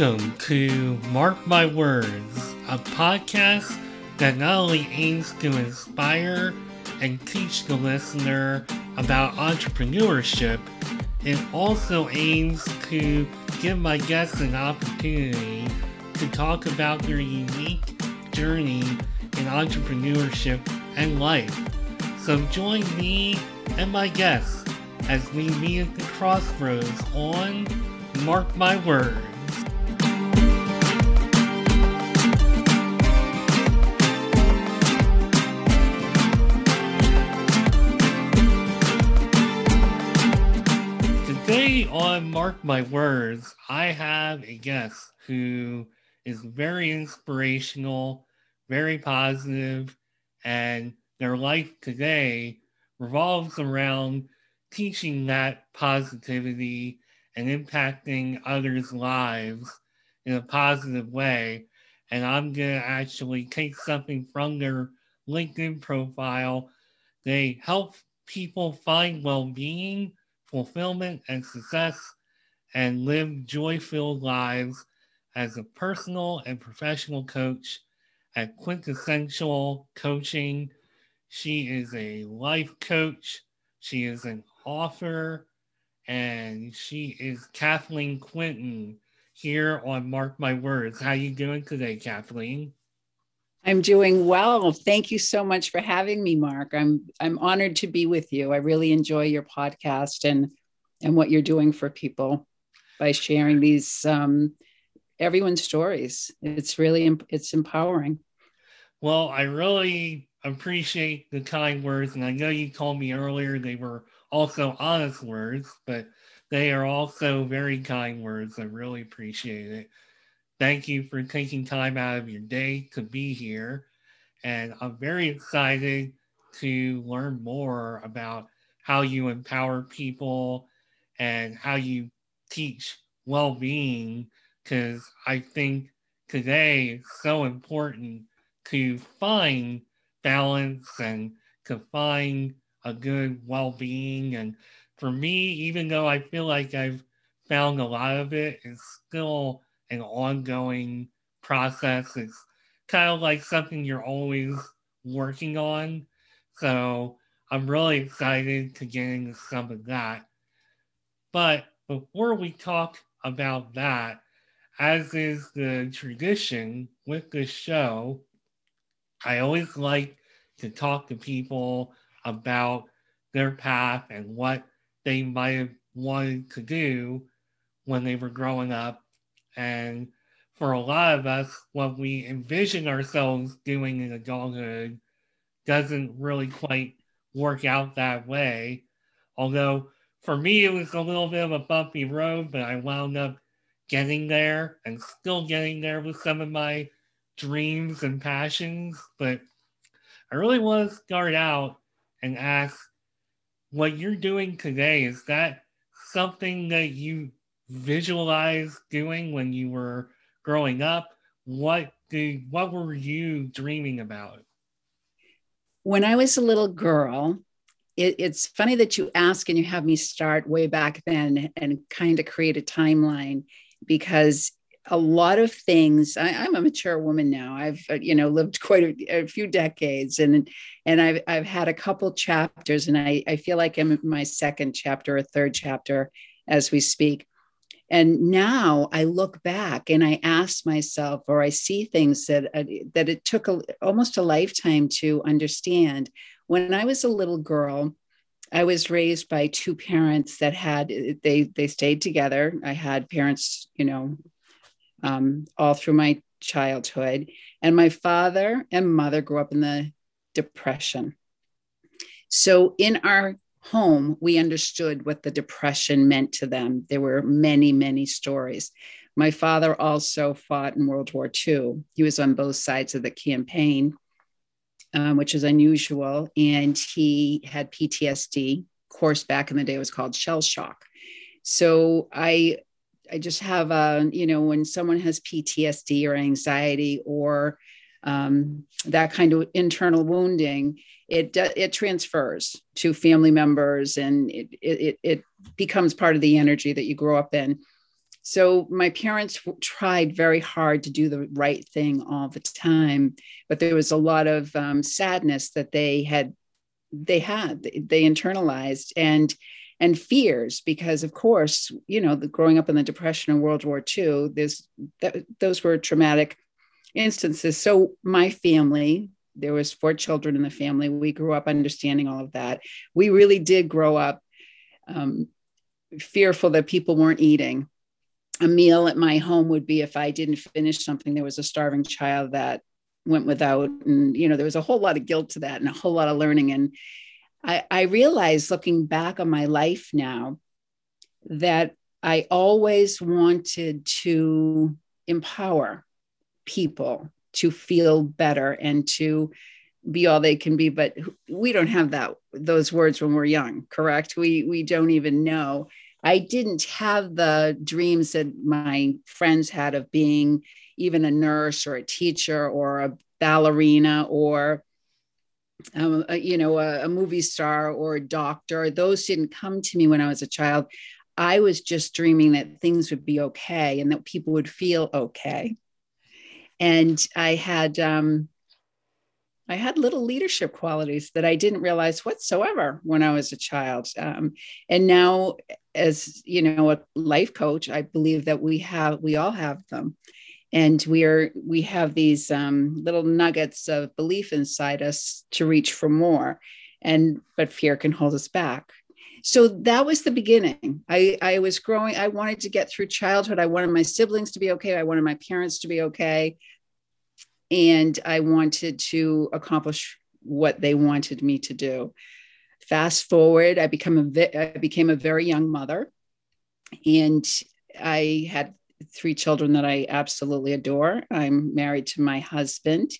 Welcome to Mark My Words, a podcast that not only aims to inspire and teach the listener about entrepreneurship, it also aims to give my guests an opportunity to talk about their unique journey in entrepreneurship and life. So join me and my guests as we meet at the crossroads on Mark My Words. Today on Mark My Words, I have a guest who is very inspirational, very positive, and their life today revolves around teaching that positivity and impacting others' lives in a positive way. And I'm going to actually take something from their LinkedIn profile. They help people find well being, fulfillment, and success and live joy filled lives as a personal and professional coach at Quintessential Coaching. She is a life coach, she is an author, and she is Kathleen Quinton here on Mark My Words. How you doing today, Kathleen? I'm doing well. Thank you so much for having me, Mark. I'm I'm honored to be with you. I really enjoy your podcast and and what you're doing for people by sharing these um, everyone's stories. It's really it's empowering. Well, I really appreciate the kind words, and I know you told me earlier they were also honest words, but they are also very kind words. I really appreciate it. Thank you for taking time out of your day to be here. And I'm very excited to learn more about how you empower people and how you teach well being, because I think today it's so important to find balance and to find a good well being. And for me, even though I feel like I've found a lot of it, it's still an ongoing process. It's kind of like something you're always working on. So I'm really excited to get into some of that. But before we talk about that, as is the tradition with this show, I always like to talk to people about their path and what they might have wanted to do when they were growing up. And for a lot of us, what we envision ourselves doing in adulthood doesn't really quite work out that way. Although for me, it was a little bit of a bumpy road, but I wound up getting there and still getting there with some of my dreams and passions. But I really want to start out and ask what you're doing today. Is that something that you visualized doing when you were growing up? What did what were you dreaming about? When I was a little girl, it, it's funny that you ask and you have me start way back then and kind of create a timeline because a lot of things I, am a mature woman now i've uh, you know lived quite a, a, few decades and and I've, I've had a couple chapters and I, I feel like i'm in my second chapter or third chapter as we speak and now i look back and i ask myself or i see things that uh, that it took a, almost a lifetime to understand when i was a little girl I was raised by two parents that had they they stayed together. I had parents, you know, um, all through my childhood. And my father and mother grew up in the Depression. So in our home, we understood what the Depression meant to them. There were many, many stories. My father also fought in World War II. He was on both sides of the campaign, um, which is unusual. And he had PTSD. Of course, back in the day, it was called shell shock. So I I just have a, you know, when someone has PTSD or anxiety or um, that kind of internal wounding, it it transfers to family members and it, it it becomes part of the energy that you grow up in. So my parents tried very hard to do the right thing all the time, but there was a lot of um, sadness that they had they had they internalized and and fears because of course you know the growing up in the depression and world war ii there's that, those were traumatic instances. So my family there was four children in the family. We grew up understanding all of that. We really did grow up um, fearful that people weren't eating. A meal at my home would be if i didn't finish something there was a starving child that went without and you know there was a whole lot of guilt to that and a whole lot of learning. And I, I realize looking back on my life now that I always wanted to empower people to feel better and to be all they can be but we don't have that those words when we're young correct we we don't even know i didn't have the dreams that my friends had of being even a nurse or a teacher or a ballerina or um, a, you know, a, a movie star or a doctor. Those didn't come to me when I was a child. I was just dreaming that things would be okay and that people would feel okay. And I had, um, I had little leadership qualities that I didn't realize whatsoever when I was a child. Um, and now, as you know, a life coach, I believe that we have, we all have them. And we are we have these um, little nuggets of belief inside us to reach for more. And but fear can hold us back so that was the beginning. I i was growing i wanted to get through childhood. I wanted my siblings to be okay. I wanted my parents to be okay. And i wanted to accomplish what they wanted me to do. Fast forward i become a i became a very young mother. And i had three children that I absolutely adore. I'm married to my husband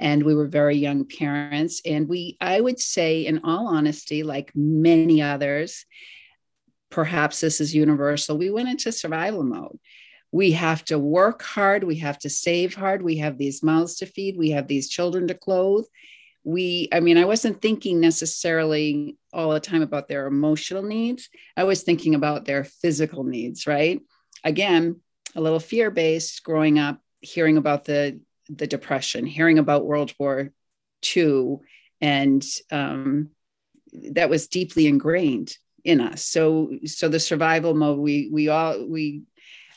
and we were very young parents and we I would say in all honesty like many others perhaps this is universal we went into survival mode. We have to work hard, we have to save hard, we have these mouths to feed, we have these children to clothe. We I mean I wasn't thinking necessarily all the time about their emotional needs. I was thinking about their physical needs, right? Again, a little fear based growing up, hearing about the the depression, hearing about World War II, and um, that was deeply ingrained in us. So so the survival mode we we all we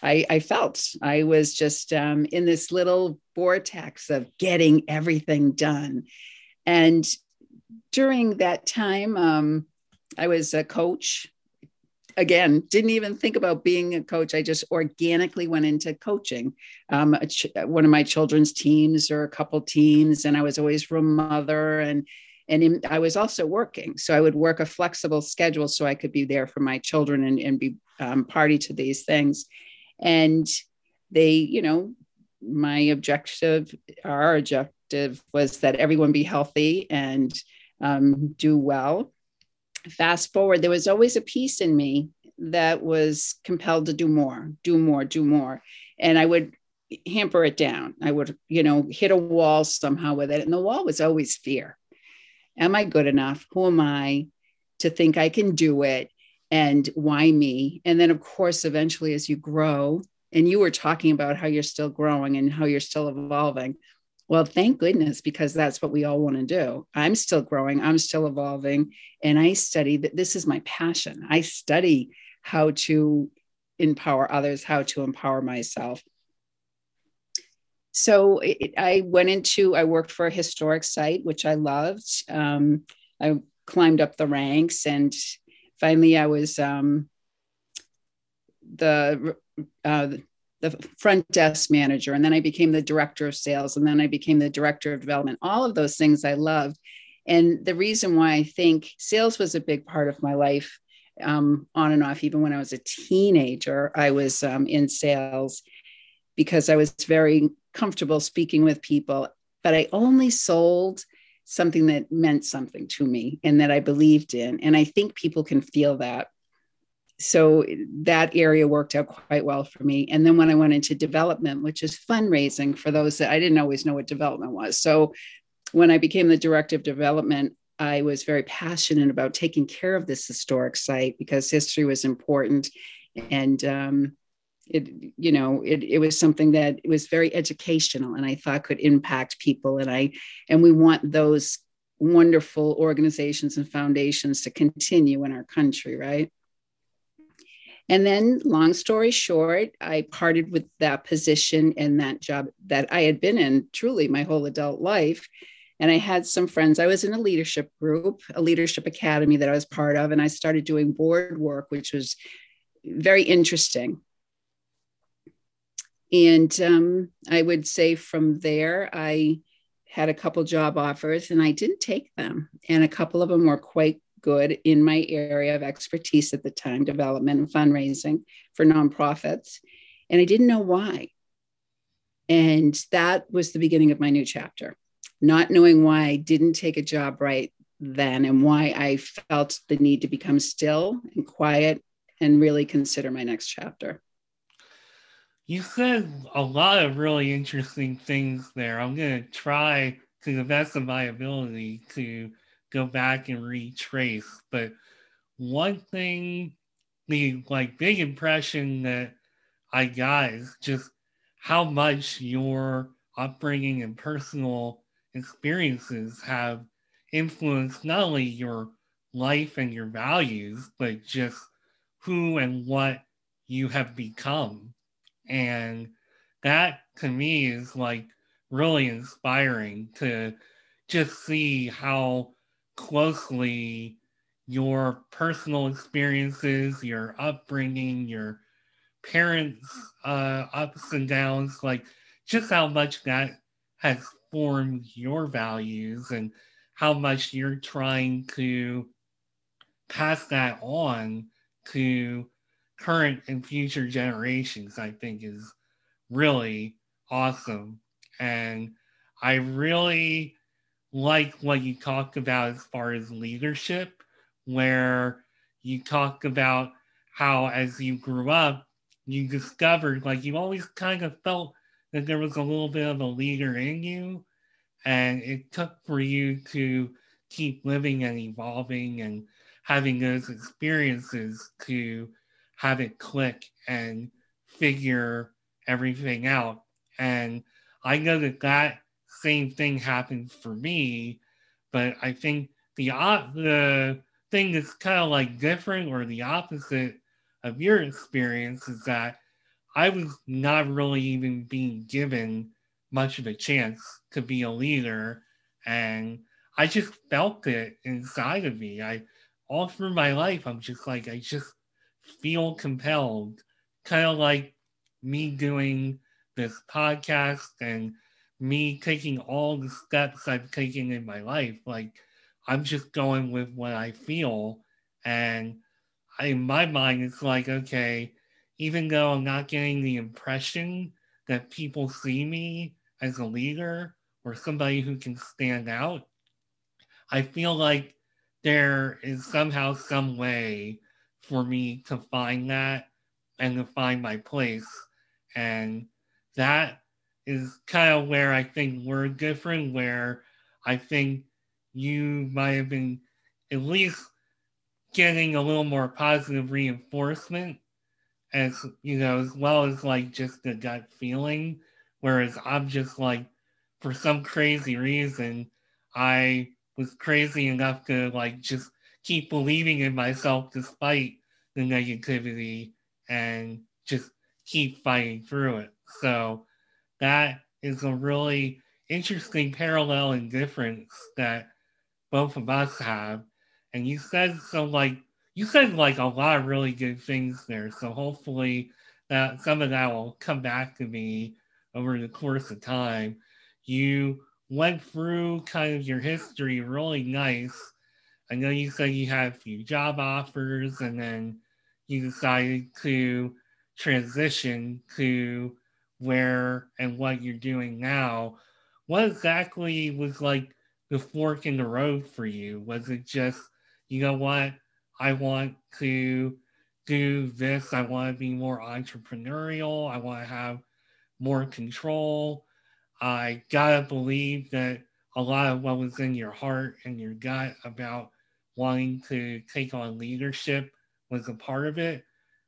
I, I felt I was just um, in this little vortex of getting everything done. And during that time, um, I was a coach again didn't even think about being a coach. I just organically went into coaching. Um, ch- one of my children's teams or a couple teams and i was always room mother and and in, i was also working. So i would work a flexible schedule so i could be there for my children and, and be um, party to these things. And they you know my objective our objective was that everyone be healthy and um, do well fast forward, there was always a piece in me that was compelled to do more, do more, do more. And I would hamper it down. I would, you know, hit a wall somehow with it. And the wall was always fear. Am I good enough? Who am I to think I can do it? And why me? And then, of course, eventually, as you grow, and you were talking about how you're still growing and how you're still evolving. Well, thank goodness, because that's what we all want to do. I'm still growing, I'm still evolving, and I study that this is my passion. I study how to empower others, how to empower myself. So it, I went into, I worked for a historic site, which I loved. Um, I climbed up the ranks and finally I was um, the uh, the front desk manager, and then I became the director of sales, and then I became the director of development. All of those things I loved. And the reason why I think sales was a big part of my life um, on and off, even when I was a teenager, I was um, in sales because I was very comfortable speaking with people, but I only sold something that meant something to me and that I believed in. And I think people can feel that so that area worked out quite well for me. And then when I went into development, which is fundraising for those that I didn't always know what development was. So when I became the director of development, I was very passionate about taking care of this historic site because history was important. And um, it you know it, it was something that was very educational and i thought could impact people and i and we want those wonderful organizations and foundations to continue in our country right and then long story short i parted with that position and that job that i had been in truly my whole adult life and i had some friends i was in a leadership group a leadership academy that i was part of and i started doing board work which was very interesting and um, I would say from there, I had a couple job offers and I didn't take them. And a couple of them were quite good in my area of expertise at the time development and fundraising for nonprofits. And I didn't know why. And that was the beginning of my new chapter, not knowing why I didn't take a job right then and why I felt the need to become still and quiet and really consider my next chapter. You said a lot of really interesting things there. I'm going to try to the best of my ability to go back and retrace. But one thing, the like big impression that I got is just how much your upbringing and personal experiences have influenced not only your life and your values, but just who and what you have become. And that to me is like really inspiring to just see how closely your personal experiences, your upbringing, your parents' uh, ups and downs, like just how much that has formed your values and how much you're trying to pass that on to current and future generations, I think is really awesome. And I really like what you talk about as far as leadership, where you talk about how as you grew up, you discovered like you always kind of felt that there was a little bit of a leader in you. And it took for you to keep living and evolving and having those experiences to have it click and figure everything out. And I know that that same thing happened for me, but I think the the thing that's kind of like different or the opposite of your experience is that I was not really even being given much of a chance to be a leader, and I just felt it inside of me. I all through my life, I'm just like I just feel compelled, kind of like me doing this podcast and me taking all the steps I've taken in my life. Like, I'm just going with what I feel. And in my mind, it's like, okay, even though I'm not getting the impression that people see me as a leader or somebody who can stand out, I feel like there is somehow some way for me to find that and to find my place. And that is kind of where I think we're different, where I think you might have been at least getting a little more positive reinforcement as you know, as well as like just the gut feeling. Whereas I'm just like, for some crazy reason, I was crazy enough to like just keep believing in myself despite the negativity and just keep fighting through it. So that is a really interesting parallel and difference that both of us have. And you said so like you said like a lot of really good things there. So hopefully that some of that will come back to me over the course of time. You went through kind of your history really nice. I know you said you had a few job offers and then you decided to transition to where and what you're doing now. What exactly was like the fork in the road for you? Was it just, you know what, I want to do this, I want to be more entrepreneurial, I want to have more control? I gotta believe that a lot of what was in your heart and your gut about wanting to take on leadership was a part of it.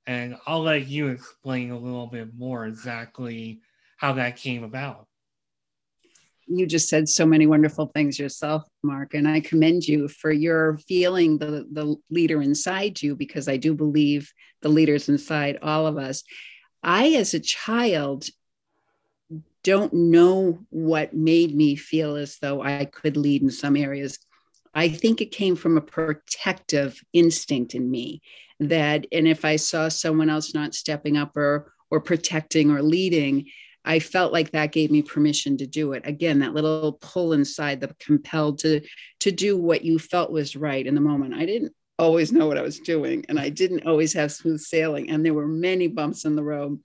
And I'll let you explain a little bit more exactly how that came about. You just said so many wonderful things yourself, Mark, and I commend you for your feeling the, the leader inside you because I do believe the leaders inside all of us. I, as a child, don't know what made me feel as though I could lead in some areas. I think it came from a protective instinct in me that, and if I saw someone else not stepping up or or protecting or leading, I felt like that gave me permission to do it. Again, that little pull inside, the compelled to to do what you felt was right in the moment. I didn't always know what I was doing, and I didn't always have smooth sailing, and there were many bumps in the road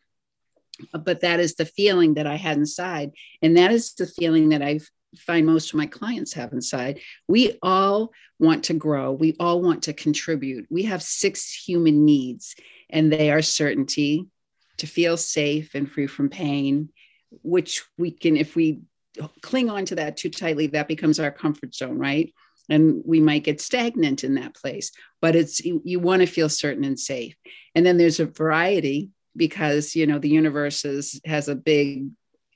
but that is the feeling that I had inside. And that is the feeling that I find most of my clients have inside. We all want to grow, we all want to contribute. We have six human needs, and they are certainty, to feel safe and free from pain, which we can, if we cling on to that too tightly, that becomes our comfort zone, right? And we might get stagnant in that place, but it's you, you want to feel certain and safe. And then there's a variety because you know the universe is, has a big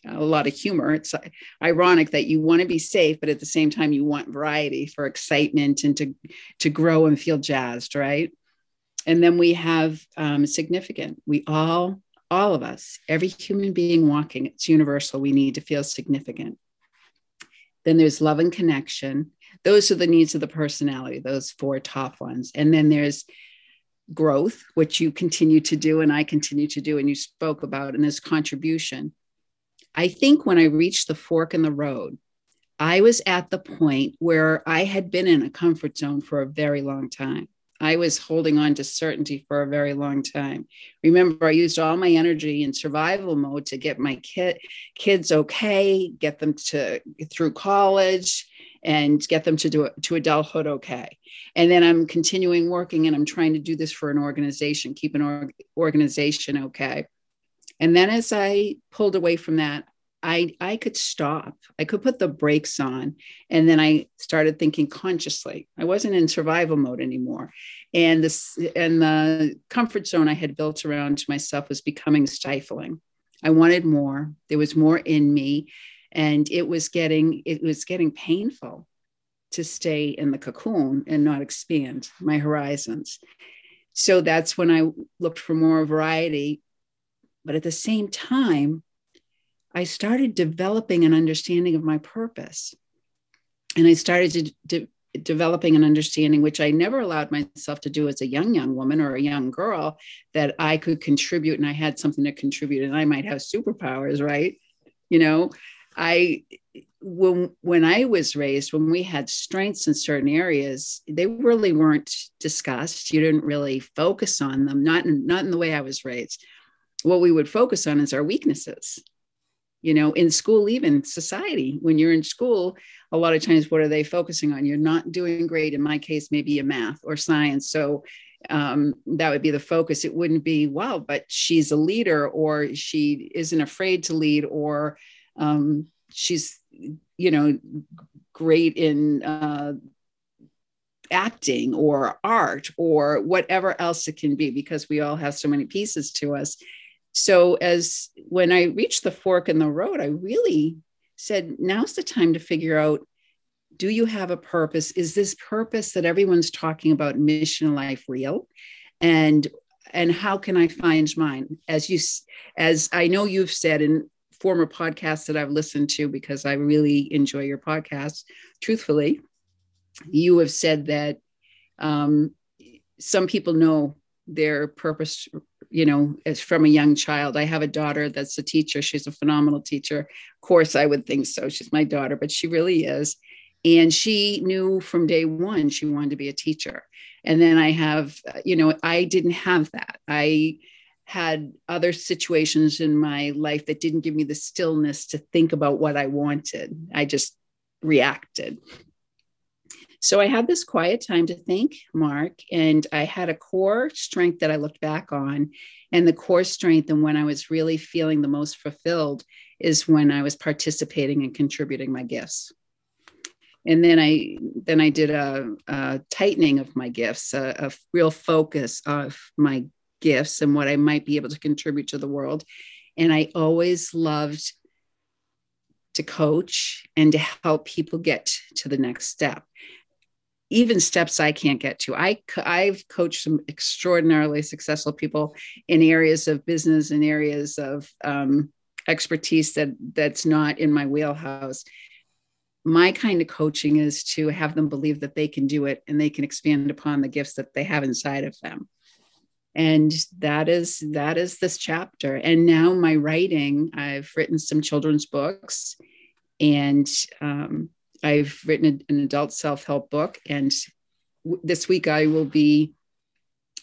a lot of humor. It's ironic that you want to be safe but at the same time you want variety for excitement and to to grow and feel jazzed right? And then we have um, significant. We all all of us every human being walking it's universal. We need to feel significant. Then there's love and connection. Those are the needs of the personality those four top ones. And then there's growth, which you continue to do and I continue to do, and you spoke about, and this contribution. I think when I reached the fork in the road, I was at the point where I had been in a comfort zone for a very long time. I was holding on to certainty for a very long time. Remember, I used all my energy in survival mode to get my kid, kids okay, get them to through college, and get them to do to adulthood okay and then i'm continuing working and i'm trying to do this for an organization keep an org- organization okay and then as i pulled away from that I, I could stop. I could put the brakes on. And then I started thinking consciously. I wasn't in survival mode anymore. And this and the comfort zone I had built around myself was becoming stifling. I wanted more. There was more in me and it was getting it was getting painful to stay in the cocoon and not expand my horizons so that's when i looked for more variety but at the same time i started developing an understanding of my purpose and i started to de- developing an understanding which i never allowed myself to do as a young young woman or a young girl that i could contribute and i had something to contribute and i might have superpowers right you know I when when I was raised, when we had strengths in certain areas, they really weren't discussed. You didn't really focus on them, not in, not in the way I was raised. What we would focus on is our weaknesses. You know, in school, even society, when you're in school, a lot of times, what are they focusing on? You're not doing great. In my case, maybe a math or science. So um, that would be the focus. It wouldn't be, wow, but she's a leader, or she isn't afraid to lead, or um, she's, you know, great in uh, acting or art or whatever else it can be, because we all have so many pieces to us. So, as when I reached the fork in the road, I really said, now's the time to figure out do you have a purpose? Is this purpose that everyone's talking about, mission life, real? And and how can I find mine? As you, as I know you've said, in former podcasts that I've listened to because I really enjoy your podcast. Truthfully, you have said that um, some people know their purpose, you know, as from a young child. I have a daughter that's a teacher. She's a phenomenal teacher. Of course, I would think so. She's my daughter, but she really is. And she knew from day one she wanted to be a teacher. And then I have, you know, I didn't have that. I had other situations in my life that didn't give me the stillness to think about what I wanted. I just reacted. So I had this quiet time to think, Mark, and I had a core strength that I looked back on. And the core strength, and when I was really feeling the most fulfilled, is when I was participating and contributing my gifts. And then I then I did a, a tightening of my gifts, a, a real focus of my gifts and what I might be able to contribute to the world. And I always loved to coach and to help people get to the next step even steps I can't get to. I, I've coached some extraordinarily successful people in areas of business and areas of um, expertise that that's not in my wheelhouse. My kind of coaching is to have them believe that they can do it and they can expand upon the gifts that they have inside of them. And that is that is this chapter. And now my writing, I've written some children's books, and um, I've written an adult self help book, and w- this week I will be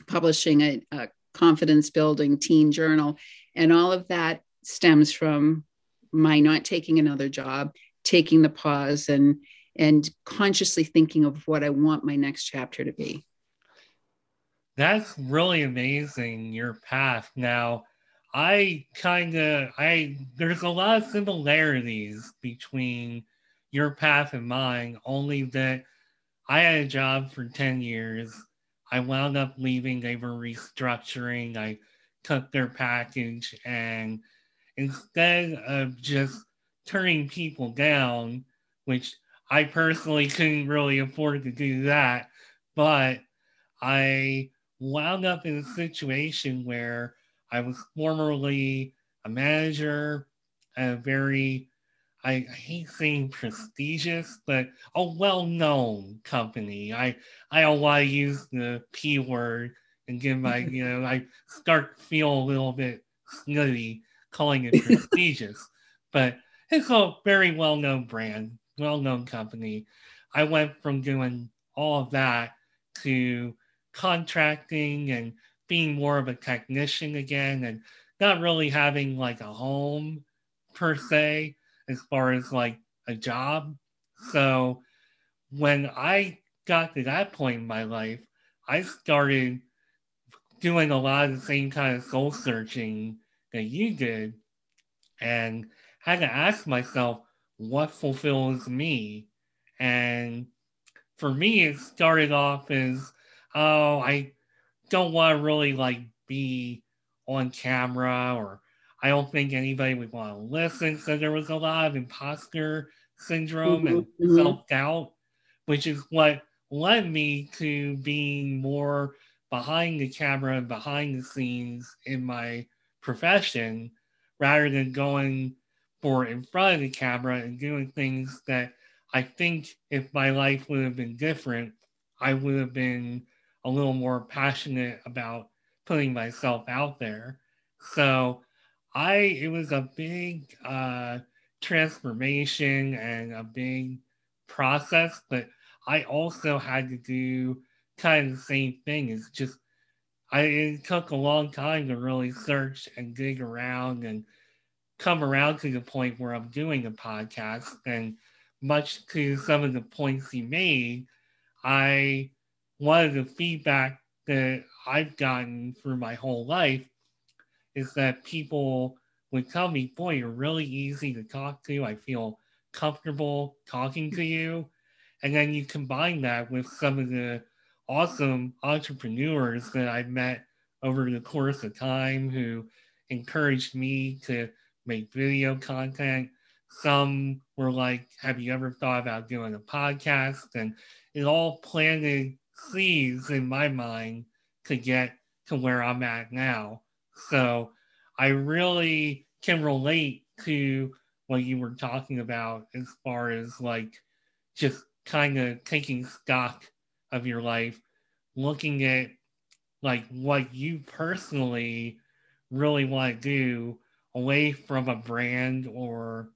publishing a, a confidence building teen journal. And all of that stems from my not taking another job, taking the pause, and and consciously thinking of what I want my next chapter to be. That's really amazing, your path. Now, I kind of, I, there's a lot of similarities between your path and mine, only that I had a job for 10 years. I wound up leaving. They were restructuring. I took their package, and instead of just turning people down, which I personally couldn't really afford to do that, but I wound up in a situation where I was formerly a manager at a very I, hate saying prestigious, but a well-known company. I I don't want to use the p word and give my you know I start to feel a little bit snooty calling it prestigious, but it's a very well-known brand, well-known company. I went from doing all of that to contracting and being more of a technician again and not really having like a home per se as far as like a job. So when I got to that point in my life, I started doing a lot of the same kind of soul searching that you did and had to ask myself what fulfills me. And for me, it started off as, oh, I don't want to really like be on camera or I don't think anybody would want to listen. So there was a lot of imposter syndrome mm-hmm, and mm-hmm. self doubt, which is what led me to being more behind the camera and behind the scenes in my profession rather than going for in front of the camera and doing things that I think if my life would have been different, I would have been a little more passionate about putting myself out there. So I it was a big uh, transformation and a big process, but I also had to do kind of the same thing. It's just I it took a long time to really search and dig around and come around to the point where I'm doing a podcast. And much to some of the points he made, I one of the feedback that I've gotten through my whole life is that people would tell me, boy, you're really easy to talk to. I feel comfortable talking to you. And then you combine that with some of the awesome entrepreneurs that I've met over the course of time who encouraged me to make video content. Some were like, Have you ever thought about doing a podcast? And it all planted seeds in my mind to get to where I'm at now. So I really can relate to what you were talking about as far as like just kind of taking stock of your life, looking at like what you personally really want to do away from a brand or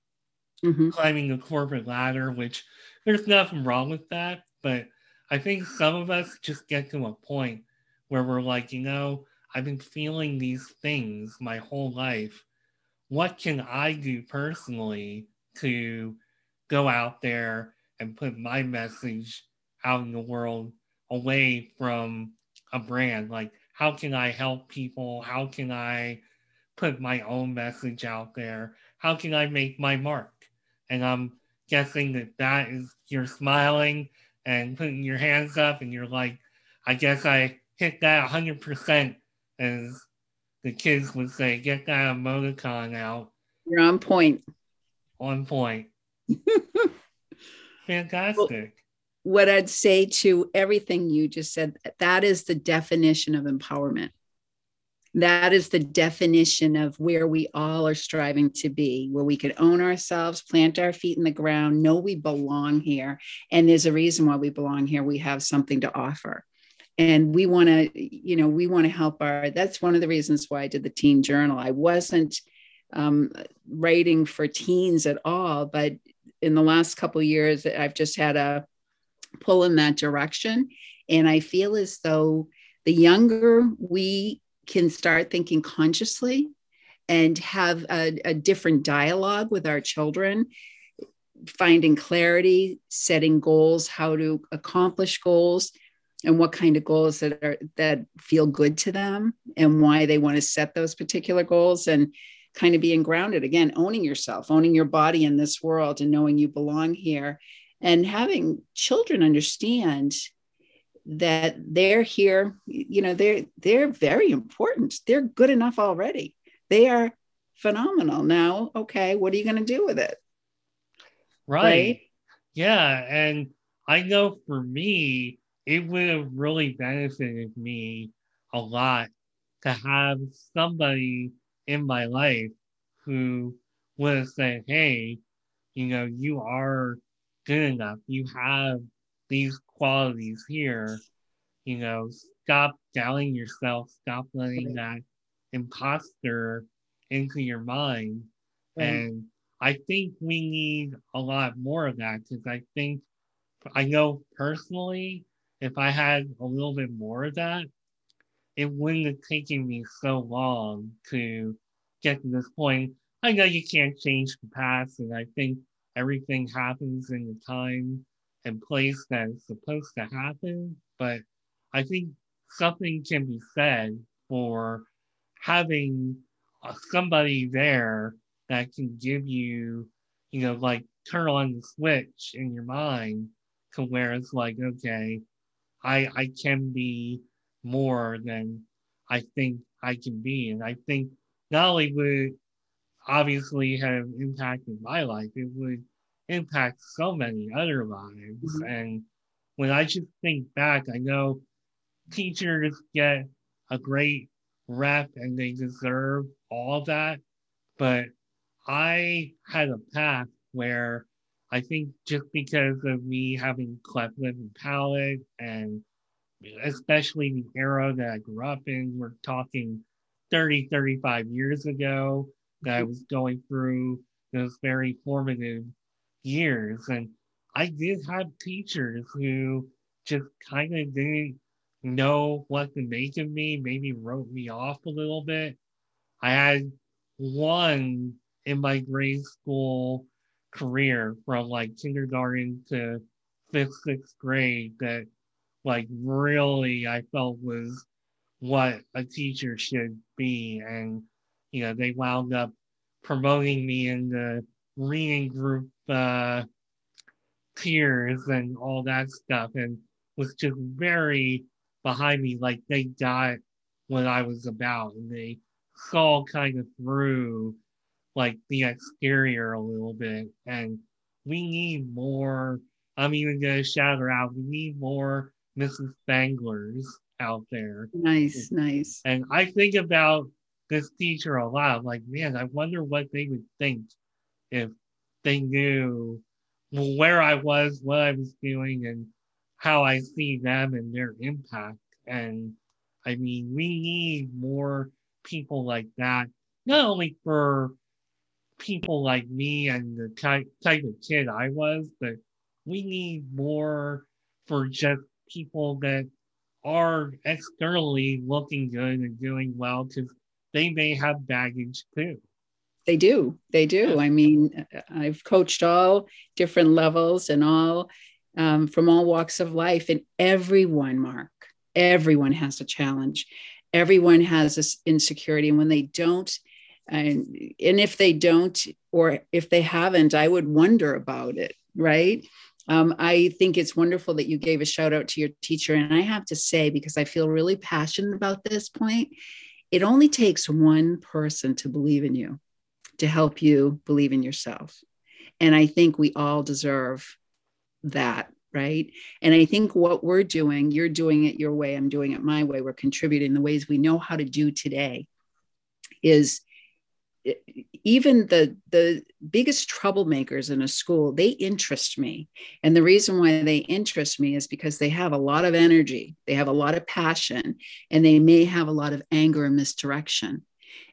mm-hmm. climbing the corporate ladder, which there's nothing wrong with that. But I think some of us just get to a point where we're like, you know, I've been feeling these things my whole life. What can I do personally to go out there and put my message out in the world away from a brand? Like, how can I help people? How can I put my own message out there? How can I make my mark? And I'm guessing that that is you're smiling and putting your hands up and you're like, I guess I hit that 100% as the kids would say, get that emoticon out. You're on point. On point. Fantastic. Well, what I'd say to everything you just said, that is the definition of empowerment. That is the definition of where we all are striving to be, where we could own ourselves, plant our feet in the ground, know we belong here. And there's a reason why we belong here. We have something to offer. And we want to, you know, we want to help our, that's one of the reasons why I did the teen journal. I wasn't um, writing for teens at all, but in the last couple years, I've just had a pull in that direction. And I feel as though the younger we can start thinking consciously and have a, a different dialogue with our children, finding clarity, setting goals, how to accomplish goals, and what kind of goals that are that feel good to them and why they want to set those particular goals and kind of being grounded. Again owning yourself owning your body in this world and knowing you belong here and having children understand that they're here you know they're they're very important. They're good enough already. They are phenomenal. Now okay what are you going to do with it? Right. right? Yeah and i know for me it would have really benefited me a lot to have somebody in my life who would have said hey you know you are good enough you have these qualities here, you know, stop doubting yourself, stop letting that imposter into your mind. Right. And I think we need a lot more of that because I think, I know personally, if I had a little bit more of that, it wouldn't have taken me so long to get to this point. I know you can't change the past, and I think everything happens in the time and place that is supposed to happen. But I think something can be said for having uh, somebody there that can give you, you know, like turn on the switch in your mind to where it's like, okay, I I can be more than I think I can be. And I think not only would obviously have impacted my life, it would impact so many other lives. Mm-hmm. And when I just think back, I know teachers get a great rep and they deserve all that. But I had a path where I think just because of me having cleft lip and palate and especially the era that I grew up in, we're talking 30, 35 years ago that I was going through those very formative years. And I did have teachers who just kind of didn't know what to make of me, maybe wrote me off a little bit. I had one in my grade school career from like kindergarten to fifth, sixth grade that like really I felt was what a teacher should be. And, you know, they wound up promoting me in the reading group uh, peers and all that stuff, and was just very behind me. Like they got what I was about, and they saw kind of through like the exterior a little bit. And we need more. I'm even gonna shout her out. We need more Mrs. Spanglers out there. Nice, nice. And I think about this teacher a lot. I'm like, man, I wonder what they would think if they knew where I was, what I was doing, and how I see them and their impact. And I mean, we need more people like that, not only for people like me and the type, type of kid I was, but we need more for just people that are externally looking good and doing well because they may have baggage too. They do. They do. I mean, I've coached all different levels and all um, from all walks of life, and everyone, Mark, everyone has a challenge. Everyone has this insecurity, and when they don't, and and if they don't, or if they haven't, I would wonder about it, right? Um, I think it's wonderful that you gave a shout out to your teacher. And I have to say, because I feel really passionate about this point, it only takes one person to believe in you to help you believe in yourself. And I think we all deserve that, right? And I think what we're doing, you're doing it your way, I'm doing it my way, we're contributing the ways we know how to do today is even the the biggest troublemakers in a school they interest me. And the reason why they interest me is because they have a lot of energy they have a lot of passion and they may have a lot of anger and misdirection.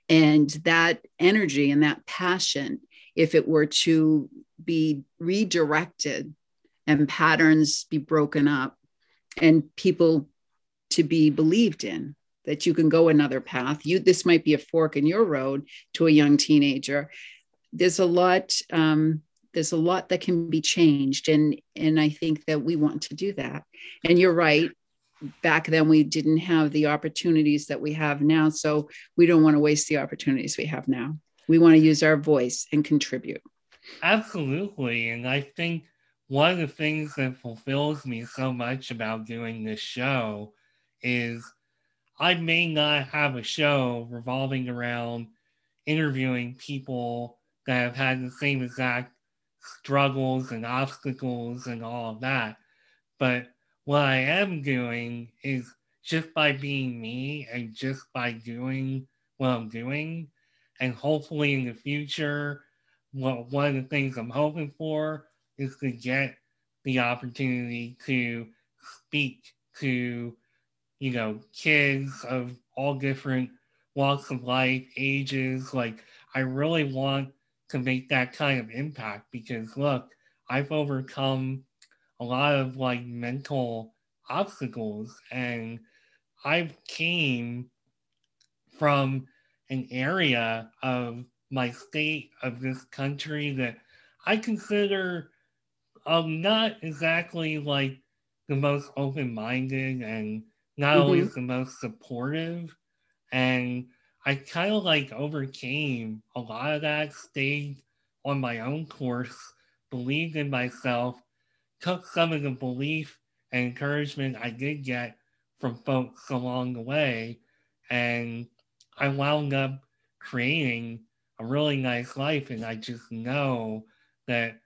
And that energy and that passion if it were to be redirected and patterns be broken up and people to be believed in that you can go another path. You this might be a fork in your road to a young teenager. There's a lot um, there's a lot that can be changed and and i think that we want to do that. And you're right back then we didn't have the opportunities that we have now so we don't want to waste the opportunities we have now. We want to use our voice and contribute. Absolutely and i think one of the things that fulfills me so much about doing this show is I may not have a show revolving around interviewing people that have had the same exact struggles and obstacles and all of that. But what I am doing is just by being me and just by doing what I'm doing, and hopefully in the future, what one of the things I'm hoping for is to get the opportunity to speak to you know, kids of all different walks of life, ages. Like, I really want to make that kind of impact because, look, I've overcome a lot of like mental obstacles and I've came from an area of my state of this country that I consider um, not exactly like the most open minded and not mm-hmm. always the most supportive. And I kind of like overcame a lot of that, stayed on my own course, believed in myself, took some of the belief and encouragement I did get from folks along the way, and I wound up creating a really nice life. And I just know that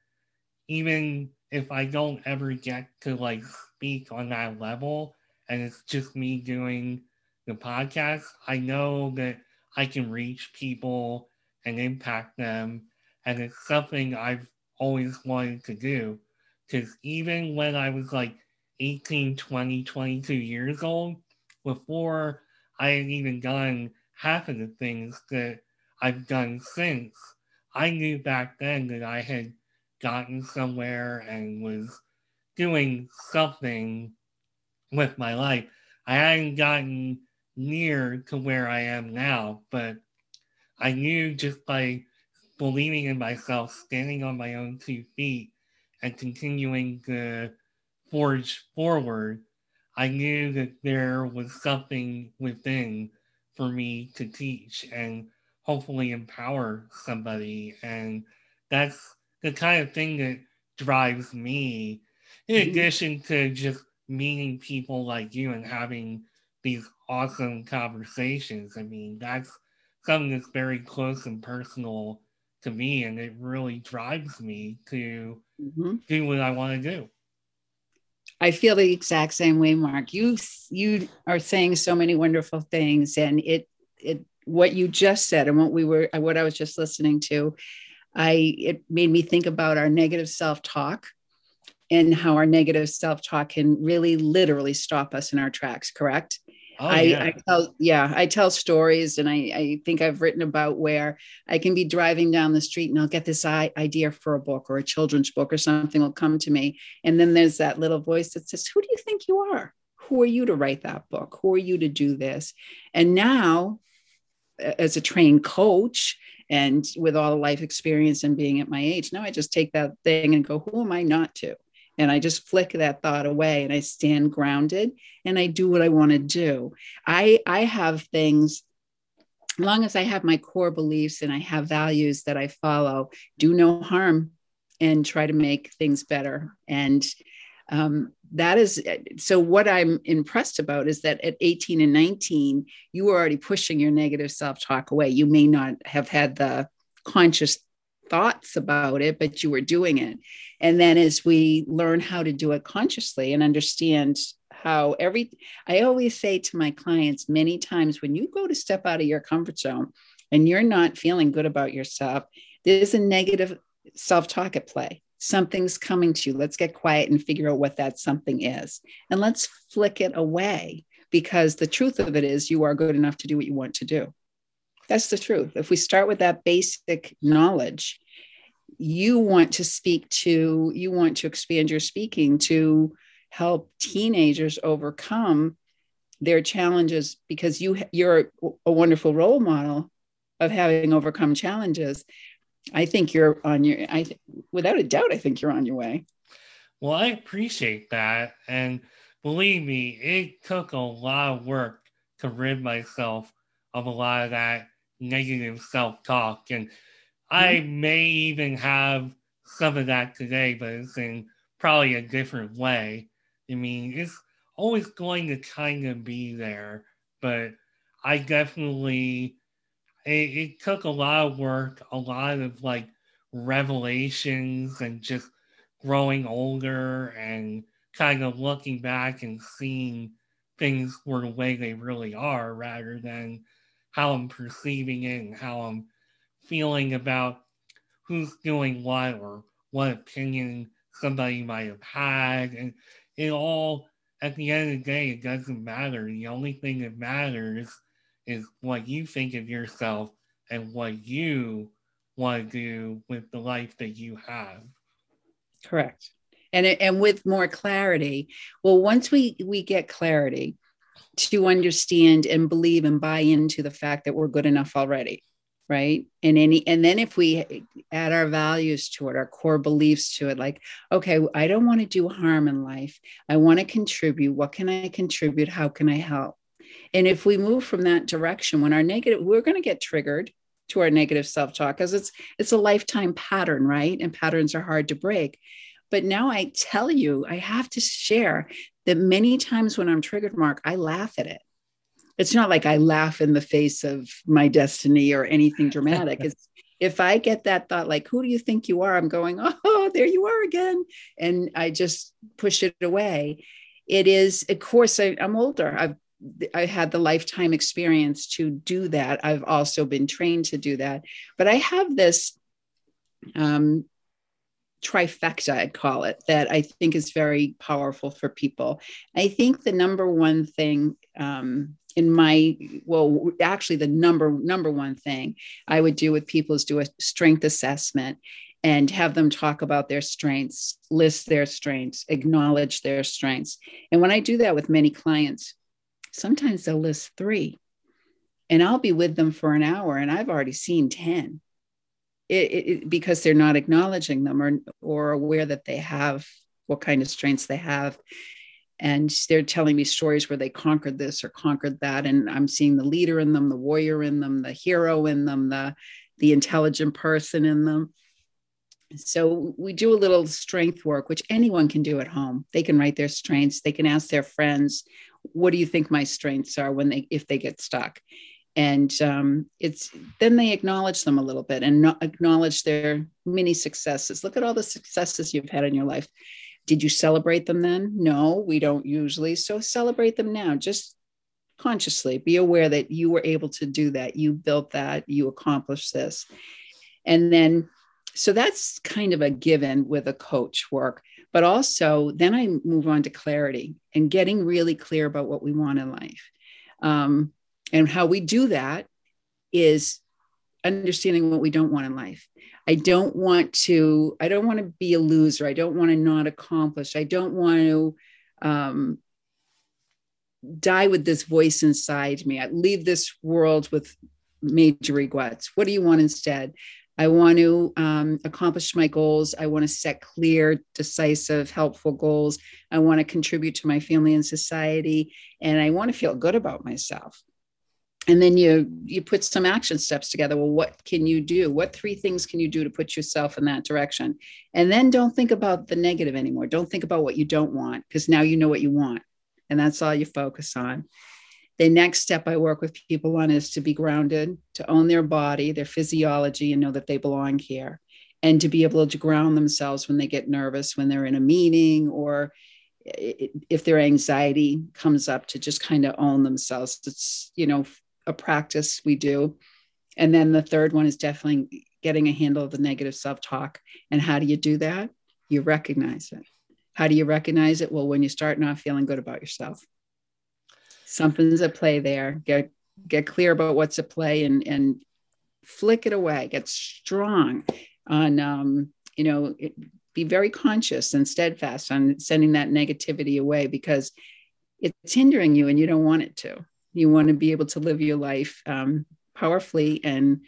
even if I don't ever get to like speak on that level, and it's just me doing the podcast, I know that I can reach people and impact them. And it's something I've always wanted to do. Because even when I was like 18, 20, 22 years old, before I had even done half of the things that I've done since, I knew back then that I had gotten somewhere and was doing something with my life. I hadn't gotten near to where I am now, but I knew just by believing in myself, standing on my own two feet, and continuing to forge forward, I knew that there was something within for me to teach and hopefully empower somebody. And that's the kind of thing that drives me, in mm-hmm. addition to just meeting people like you and having these awesome conversations. I mean, that's something that's very close and personal to me, and it really drives me to mm-hmm. do what I want to do. I feel the exact same way, Mark. You you are saying so many wonderful things, and it it what you just said and what we were what I was just listening to, I it made me think about our negative self talk and how our negative self-talk can really literally stop us in our tracks correct? Oh, I, yeah. I tell yeah i tell stories and I, I think i've written about where i can be driving down the street and i'll get this idea for a book or a children's book or something will come to me and then there's that little voice that says who do you think you are? Who are you to write that book? Who are you to do this? And now as a trained coach and with all the life experience and being at my age now i just take that thing and go who am i not to and I just flick that thought away and I stand grounded and I do what I want to do. I I have things as long as I have my core beliefs and I have values that I follow, do no harm and try to make things better. And um, that is so what i'm impressed about is that at 18 and 19 you were already pushing your negative self-talk away you may not have had the conscious thoughts about it but you were doing it and then as we learn how to do it consciously and understand how every i always say to my clients many times when you go to step out of your comfort zone and you're not feeling good about yourself there's a negative self-talk at play something's coming to you. Let's get quiet and figure out what that something is. And let's flick it away because the truth of it is you are good enough to do what you want to do. That's the truth. If we start with that basic knowledge, you want to speak to, you want to expand your speaking to help teenagers overcome their challenges because you you're a wonderful role model of having overcome challenges I think you're on your, I th- without a doubt, I think you're on your way. Well, I appreciate that. And believe me, it took a lot of work to rid myself of a lot of that negative self talk. And mm-hmm. I may even have some of that today, but it's in probably a different way. I mean, it's always going to kind of be there, but I definitely it, it took a lot of work, a lot of like revelations and just growing older and kind of looking back and seeing things for the way they really are rather than how I'm perceiving it and how I'm feeling about who's doing what or what opinion somebody might have had. And it all, at the end of the day, it doesn't matter. The only thing that matters is what you think of yourself and what you want to do with the life that you have. Correct. And and with more clarity. Well, once we we get clarity to understand and believe and buy into the fact that we're good enough already, right? And any and then if we add our values to it, our core beliefs to it, like, okay, I don't want to do harm in life. I want to contribute. What can I contribute? How can I help? And if we move from that direction, when our negative, we're going to get triggered to our negative self-talk because it's it's a lifetime pattern, right? And patterns are hard to break. But now I tell you, I have to share that many times when I'm triggered, Mark, I laugh at it. It's not like I laugh in the face of my destiny or anything dramatic. It's if I get that thought, like, who do you think you are? I'm going, oh, there you are again. And I just push it away. It is, of course, I, am older. I've I had the lifetime experience to do that. I've also been trained to do that. But I have this um, trifecta, I'd call it, that I think is very powerful for people. I think the number one thing um, in my well actually the number number one thing i would do with people is do a strength assessment and have them talk about their strengths list their strengths acknowledge their strengths and when i do that with many clients Sometimes they'll list three, and I'll be with them for an hour, and I've already seen 10 it, it, because they're not acknowledging them or, or aware that they have what kind of strengths they have. And they're telling me stories where they conquered this or conquered that. And I'm seeing the leader in them, the warrior in them, the hero in them, the, the intelligent person in them. So we do a little strength work, which anyone can do at home. They can write their strengths. They can ask their friends, what do you think my strengths are when they if they get stuck and um, it's then they acknowledge them a little bit and acknowledge their many successes. Look at all the successes you've had in your life. Did you celebrate them then? No we don't usually. So celebrate them now. Just consciously be aware that you were able to do that. You built that. You accomplished this. And then so that's kind of a given with a coach work. But also then I move on to clarity and getting really clear about what we want in life. Um, and how we do that is understanding what we don't want in life. I don't want to, I don't want to be a loser. I don't want to not accomplish. I don't want to um, die with this voice inside me. I leave this world with major regrets. What do you want instead? I want to um, accomplish my goals. I want to set clear, decisive, helpful goals. I want to contribute to my family and society. And I want to feel good about myself. And then you you put some action steps together. Well what can you do? What three things can you do to put yourself in that direction? And then don't think about the negative anymore. Don't think about what you don't want because now you know what you want and that's all you focus on. The next step i work with people on is to be grounded to own their body their physiology and know that they belong here and to be able to ground themselves when they get nervous when they're in a meeting or if their anxiety comes up to just kind of own themselves. It's you know a practice we do. And then the third one is definitely getting a handle of the negative self talk. And how do you do that? You recognize it. How do you recognize it? Well, when you start not feeling good about yourself, something's at play there. Get get clear about what's at play and and flick it away. Get strong on um, you know it, be very conscious and steadfast on sending that negativity away because it's hindering you and you don't want it to you want to be able to live your life um, powerfully and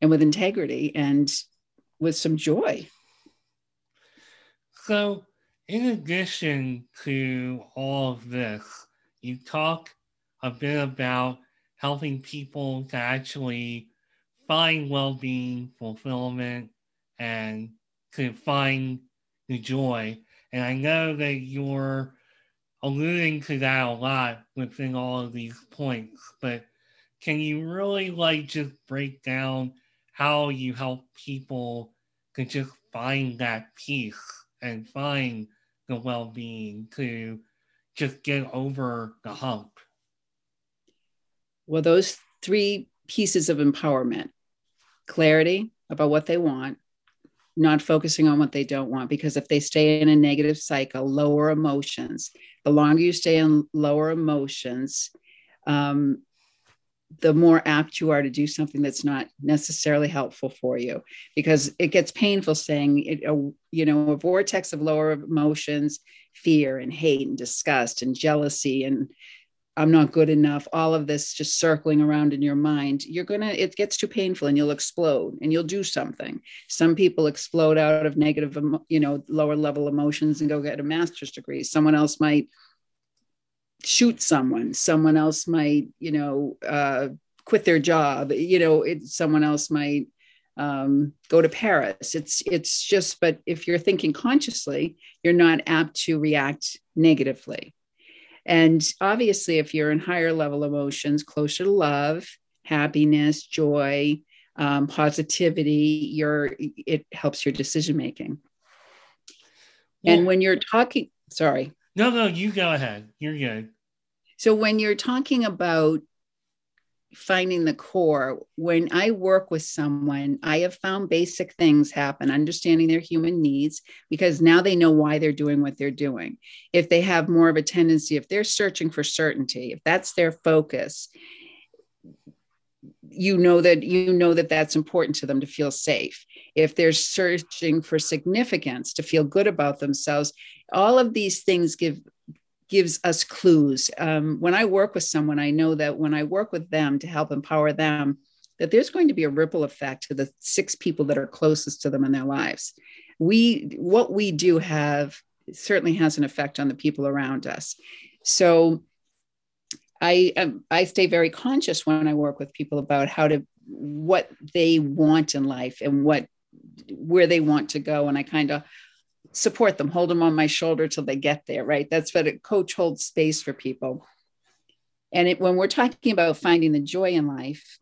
and with integrity and with some joy. So in addition to all of this you talk a bit about helping people to actually find well-being fulfillment and to find the joy. And i know that you're alluding to that a lot within all of these points, but can you really like just break down how you help people to just find that peace and find the well-being to just get over the hump? Well, those three pieces of empowerment clarity about what they want, not focusing on what they don't want, because if they stay in a negative cycle, lower emotions, the longer you stay in lower emotions, um, the more apt you are to do something that's not necessarily helpful for you because it gets painful saying it, a, you know a vortex of lower emotions fear and hate and disgust and jealousy and I'm not good enough, all of this just circling around in your mind, you're going to, it gets too painful and you'll explode and you'll do something. Some people explode out of negative, you know, lower level emotions and go get a master's degree. Someone else might shoot someone. Someone else might, you know, uh, quit their job. You know, it, someone else might um, go to Paris. It's, it's just, but if you're thinking consciously, you're not apt to react negatively and obviously, if you're in higher level emotions, closer to love, happiness, joy, um, positivity, your it helps your decision making. Well, and when you're talking, sorry. No, no, you go ahead. You're good. So when you're talking about finding the core. When i work with someone i have found basic things happen understanding their human needs because now they know why they're doing what they're doing. If they have more of a tendency if they're searching for certainty if that's their focus you know that you know that that's important to them to feel safe. If they're searching for significance to feel good about themselves all of these things give gives us clues. Um, when I work with someone, I know that when I work with them to help empower them, that there's going to be a ripple effect to the six people that are closest to them in their lives. We, what we do have certainly has an effect on the people around us. So I, um, I stay very conscious when I work with people about how to, what they want in life and what, where they want to go. And I kind of support them, hold them on my shoulder till they get there, right? That's what a coach holds space for people. And it, when we're talking about finding the joy in life,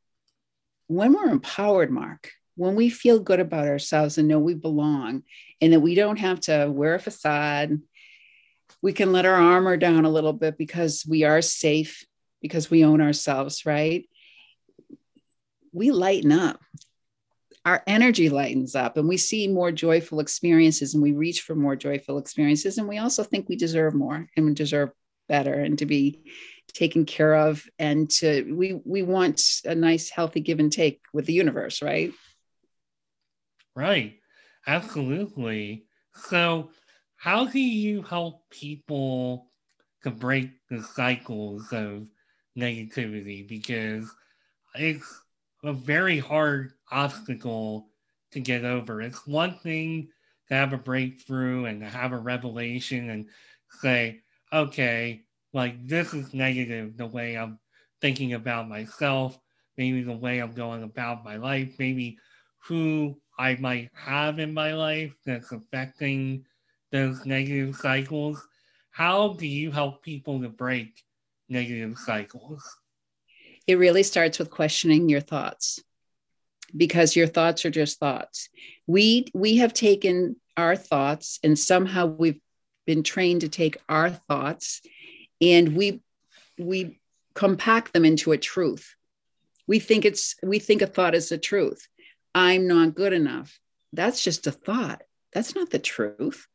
when we're empowered, Mark, when we feel good about ourselves and know we belong and that we don't have to wear a facade, we can let our armor down a little bit because we are safe, because we own ourselves, right? We lighten up our energy lightens up and we see more joyful experiences and we reach for more joyful experiences and we also think we deserve more and we deserve better and to be taken care of and to we we want a nice healthy give and take with the universe right? Right. Absolutely. So how do you help people to break the cycles of negativity? Because it's a very hard obstacle to get over. It's one thing to have a breakthrough and to have a revelation and say, okay, like this is negative the way I'm thinking about myself, maybe the way I'm going about my life, maybe who I might have in my life that's affecting those negative cycles. How do you help people to break negative cycles? It really starts with questioning your thoughts because your thoughts are just thoughts. We we have taken our thoughts and somehow we've been trained to take our thoughts and we we compact them into a truth. We think it's we think a thought is the truth. I'm not good enough. That's just a thought. That's not the truth.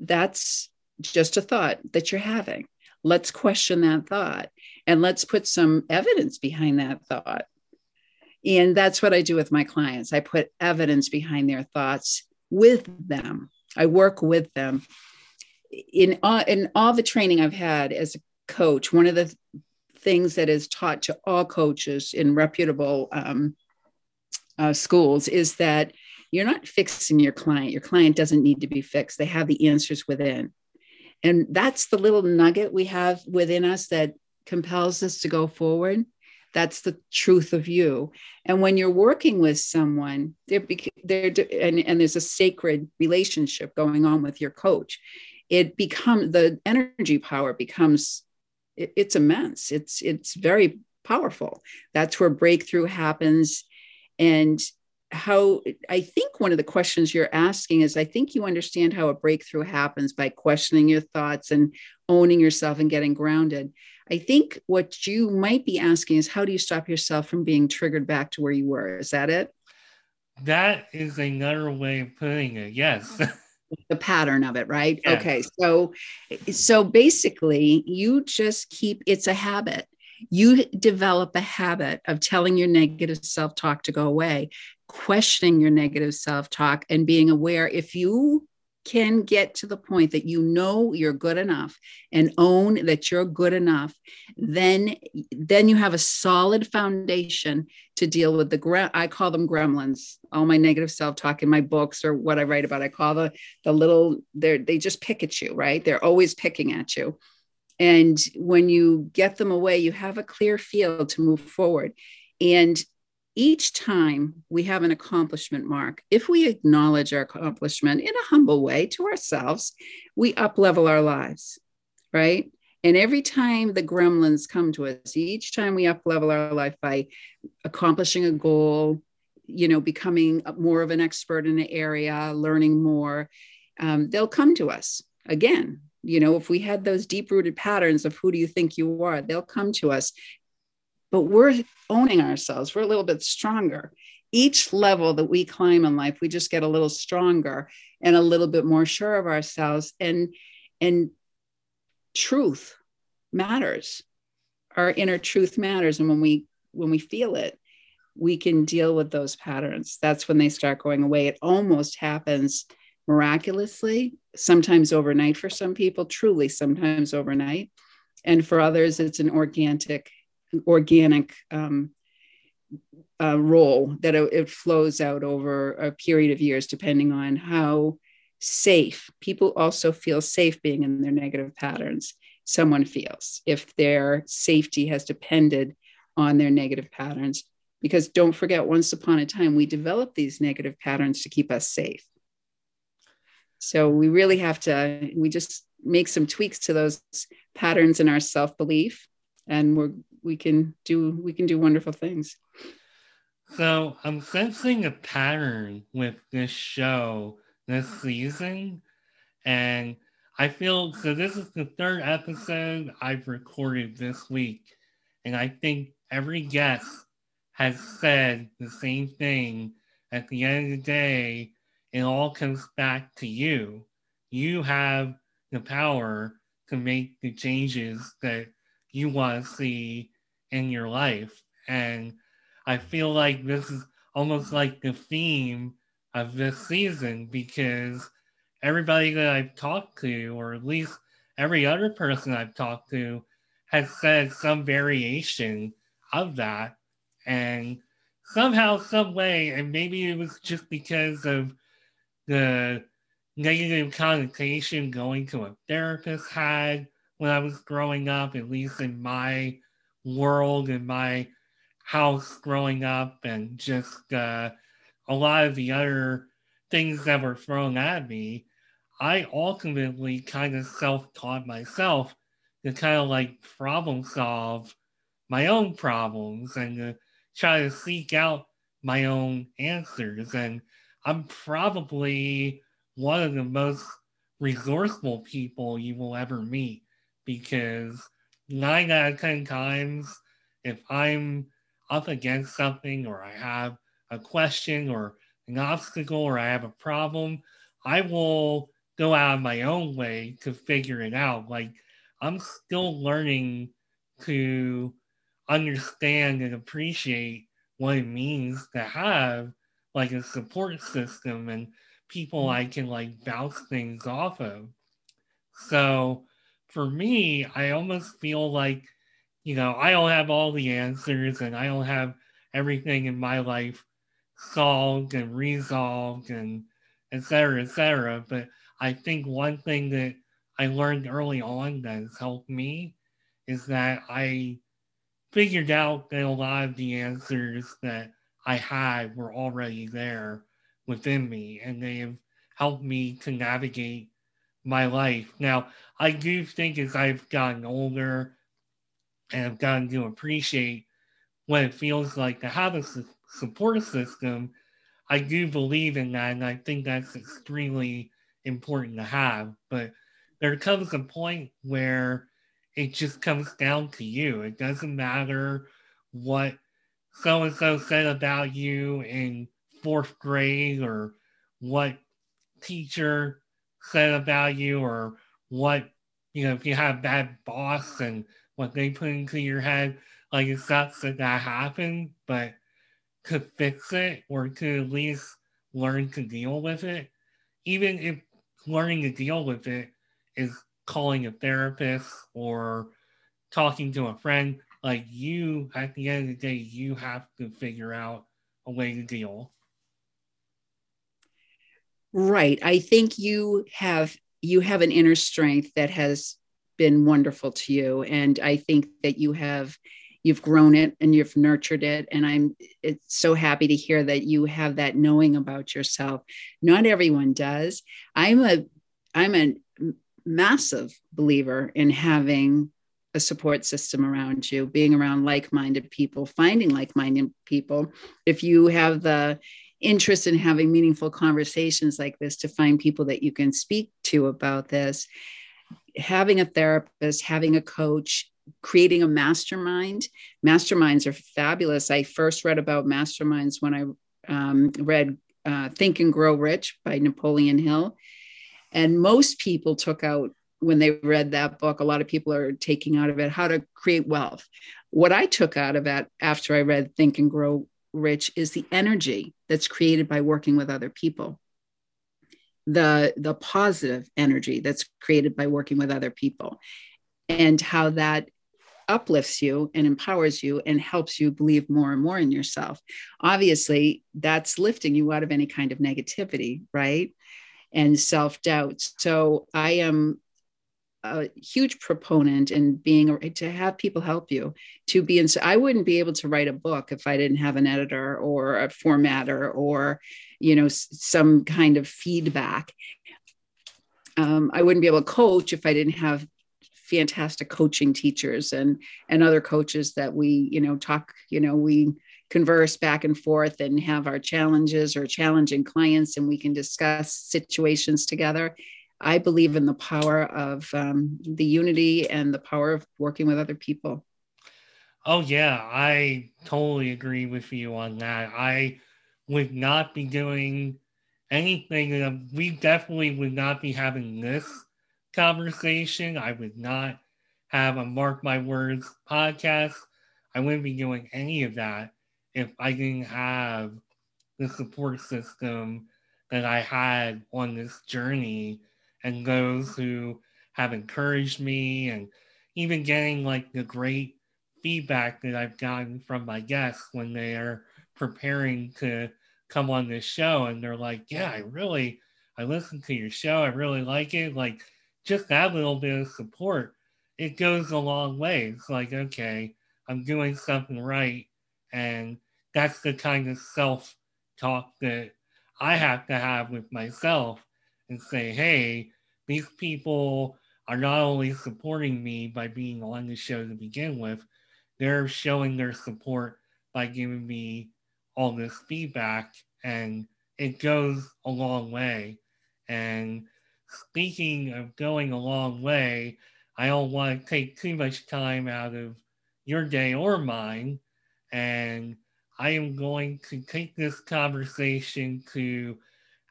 That's just a thought that you're having. Let's question that thought and let's put some evidence behind that thought. And that's what I do with my clients. I put evidence behind their thoughts with them. I work with them. In all, in all the training I've had as a coach, one of the things that is taught to all coaches in reputable um, uh, schools is that you're not fixing your client. Your client doesn't need to be fixed. They have the answers within. And that's the little nugget we have within us that compels us to go forward. That's the truth of you. And when you're working with someone, they're, they're and, and there's a sacred relationship going on with your coach, it becomes the energy power becomes it, it's immense. It's it's very powerful. That's where breakthrough happens. And how I think one of the questions you're asking is I think you understand how a breakthrough happens by questioning your thoughts and owning yourself and getting grounded. I think what you might be asking is how do you stop yourself from being triggered back to where you were? Is that it? That is another way of putting it. Yes. the pattern of it, right? Yes. Okay. So so basically you just keep it's a habit you develop a habit of telling your negative self talk to go away questioning your negative self talk and being aware if you can get to the point that you know you're good enough and own that you're good enough then then you have a solid foundation to deal with the i call them gremlins. All my negative self-talk in my books or what i write about i call the the little they they just pick at you right? They're always picking at you. And when you get them away you have a clear field to move forward. And each time we have an accomplishment mark, if we acknowledge our accomplishment in a humble way to ourselves, we up level our lives, right? And every time the gremlins come to us, each time we up level our life by accomplishing a goal, you know, becoming more of an expert in an area, learning more, um, they'll come to us again. You know, if we had those deep rooted patterns of who do you think you are, they'll come to us but we're owning ourselves. We're a little bit stronger. Each level that we climb in life, we just get a little stronger and a little bit more sure of ourselves. And and truth matters. Our inner truth matters. And when we when we feel it, we can deal with those patterns. That's when they start going away. It almost happens miraculously, sometimes overnight for some people, truly sometimes overnight. And for others, it's an organic organic um, uh, role that it, flows out over a period of years, depending on how safe people also feel safe being in their negative patterns. Someone feels if their safety has depended on their negative patterns. Because don't forget, once upon a time, we developed these negative patterns to keep us safe. So we really have to, we just make some tweaks to those patterns in our self belief, and we're we can do we can do wonderful things. So I'm sensing a pattern with this show this season, and I feel so. This is the third episode I've recorded this week, and I think every guest has said the same thing. At the end of the day, it all comes back to you. You have the power to make the changes that you want to see in your life. And I feel like this is almost like the theme of this season because everybody that I've talked to, or at least every other person I've talked to, has said some variation of that. And somehow, some way, and maybe it was just because of the negative connotation going to a therapist had when I was growing up, at least in my world in my house growing up and just uh, a lot of the other things that were thrown at me, I ultimately kind of self taught myself to kind of like problem solve my own problems and to try to seek out my own answers. And I'm probably one of the most resourceful people you will ever meet because nine out of 10 times, if I'm up against something or I have a question or an obstacle or I have a problem, I will go out of my own way to figure it out. Like I'm still learning to understand and appreciate what it means to have like a support system and people I can like bounce things off of. So for me, I almost feel like, you know, I don't have all the answers and I don't have everything in my life solved and resolved and et cetera, et cetera. But I think one thing that I learned early on that has helped me is that I figured out that a lot of the answers that I had were already there within me and they have helped me to navigate my life. Now, I do think as I've gotten older and I've gotten to appreciate what it feels like to have a su- support system, I do believe in that, and I think that's extremely important to have. But there comes a point where it just comes down to you. It doesn't matter what so and so said about you in fourth grade or what teacher said about you or what you know if you have bad boss and what they put into your head like it sucks that that happened but to fix it or to at least learn to deal with it even if learning to deal with it is calling a therapist or talking to a friend like you at the end of the day you have to figure out a way to deal Right. I think you have you have an inner strength that has been wonderful to you and I think that you have you've grown it and you've nurtured it and I'm it's so happy to hear that you have that knowing about yourself. Not everyone does. I'm a I'm a massive believer in having a support system around you, being around like minded people, finding like minded people. If you have the interest in having meaningful conversations like this to find people that you can speak to about this. Having a therapist having a coach creating a mastermind. Masterminds are fabulous. I first read about masterminds when i um, read uh, think and grow rich by napoleon hill. And most people took out when they read that book a lot of people are taking out of it how to create wealth. What i took out of it after i read think and grow rich is the energy that's created by working with other people. The the positive energy that's created by working with other people and how that uplifts you and empowers you and helps you believe more and more in yourself. Obviously that's lifting you out of any kind of negativity right? And self-doubt. So i am a huge proponent in being to have people help you to be in so i wouldn't be able to write a book if i didn't have an editor or a formatter or you know some kind of feedback. Um, i wouldn't be able to coach if i didn't have fantastic coaching teachers and and other coaches that we you know talk you know we converse back and forth and have our challenges or challenging clients and we can discuss situations together I believe in the power of um, the unity and the power of working with other people. Oh, yeah, I totally agree with you on that. I would not be doing anything, we definitely would not be having this conversation. I would not have a Mark My Words podcast. I wouldn't be doing any of that if I didn't have the support system that I had on this journey and those who have encouraged me and even getting like the great feedback that I've gotten from my guests when they are preparing to come on this show and they're like, yeah, I really, I listened to your show. I really like it. Like just that little bit of support, it goes a long way. It's like, okay, I'm doing something right. And that's the kind of self talk that I have to have with myself and say, hey, these people are not only supporting me by being on the show to begin with, they're showing their support by giving me all this feedback and it goes a long way. And speaking of going a long way, I don't want to take too much time out of your day or mine. And I am going to take this conversation to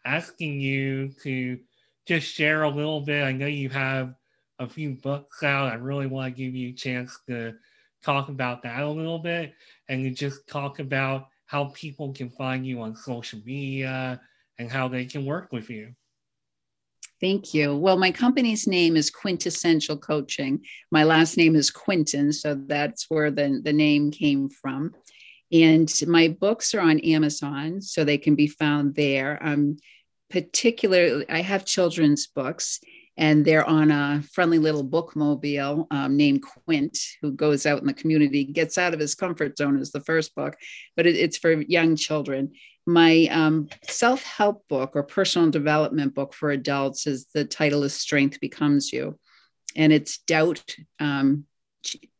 asking you to just share a little bit. I know you have a few books out. I really want to give you a chance to talk about that a little bit and to just talk about how people can find you on social media and how they can work with you. Thank you. Well, my company's name is Quintessential Coaching. My last name is Quinton, so that's where the, the name came from. And my books are on Amazon, so they can be found there. Um, particularly, I have children's books, and they're on a friendly little bookmobile um, named Quint, who goes out in the community, gets out of his comfort zone, is the first book, but it, it's for young children. My um, self help book or personal development book for adults is the title is Strength Becomes You. And it's doubt, um,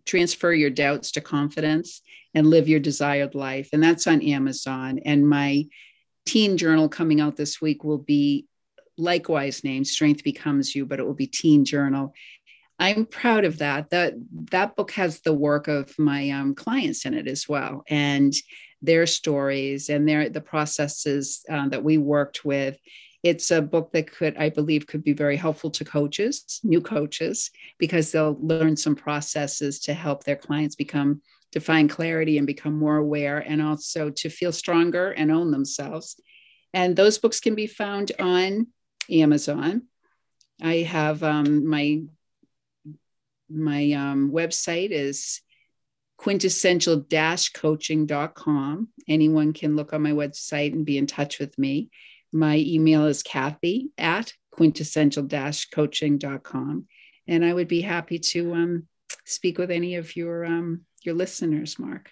transfer your doubts to confidence and live your desired life. And that's on Amazon. And my teen journal coming out this week will be likewise named Strength Becomes You, but it will be Teen Journal. I'm proud of that. That that book has the work of my um, clients in it as well, and their stories and their the processes uh, that we worked with. It's a book that could, I believe, could be very helpful to coaches, new coaches, because they'll learn some processes to help their clients become to find clarity and become more aware, and also to feel stronger and own themselves. And those books can be found on Amazon. I have um, my my um, website is quintessential-coaching.com. Anyone can look on my website and be in touch with me. My email is Kathy at quintessential-coaching.com. And I would be happy to um, speak with any of your um, your listeners, Mark.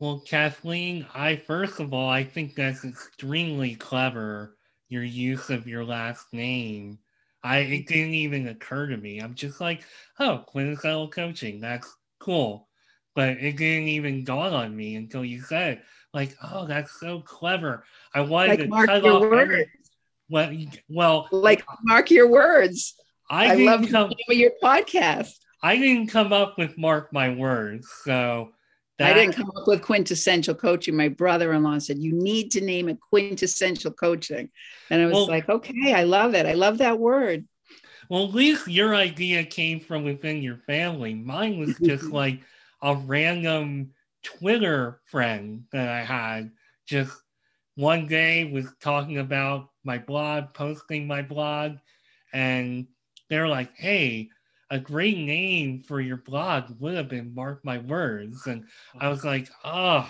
Well, Kathleen, I first of all, I think that's extremely clever your use of your last name. I it didn't even occur to me. I'm just like, oh, quintessential coaching, that's cool. But it didn't even dawn on me until you said, like, oh, that's so clever. I wanted like to your off words. Well, well, like mark your words. I, I love come, your podcast. I didn't come up with mark my words, so that, I didn't come up with quintessential coaching. My brother-in-law said you need to name it quintessential coaching, and I was well, like, okay, I love it. I love that word. Well, at least your idea came from within your family. Mine was just like a random Twitter friend that I had. Just one day was talking about my blog, posting my blog, and they're like, "Hey, a great name for your blog would have been Mark My Words. And I was like, oh,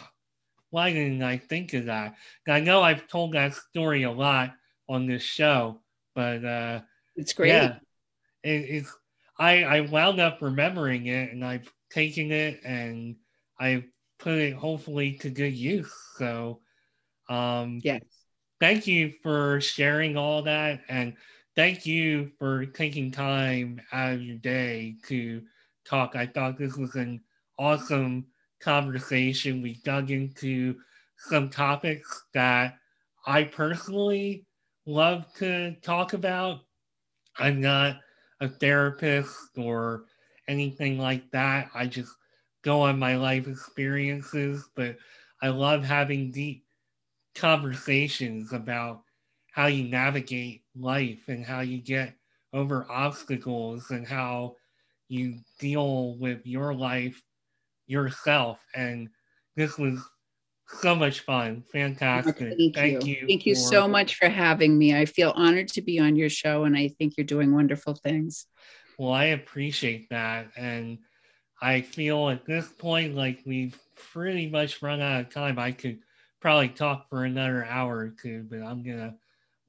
why didn't I think of that? I know I've told that story a lot on this show, but uh, it's great. Yeah, it, it's I, I wound up remembering it and I've taken it and I've put it hopefully to good use. So um yes. Thank you for sharing all that and thank you for taking time out of your day to talk. I thought this was an awesome conversation. We dug into some topics that I personally love to talk about. I'm not a therapist or anything like that. I just go on my life experiences, but I love having deep conversations about how you navigate life and how you get over obstacles and how you deal with your life yourself. And this was so much fun. Fantastic. Thank, Thank you. you. Thank you for, so much for having me. I feel honored to be on your show and I think you're doing wonderful things. Well, I appreciate that. And I feel at this point like we've pretty much run out of time. I could probably talk for another hour or two, but I'm going to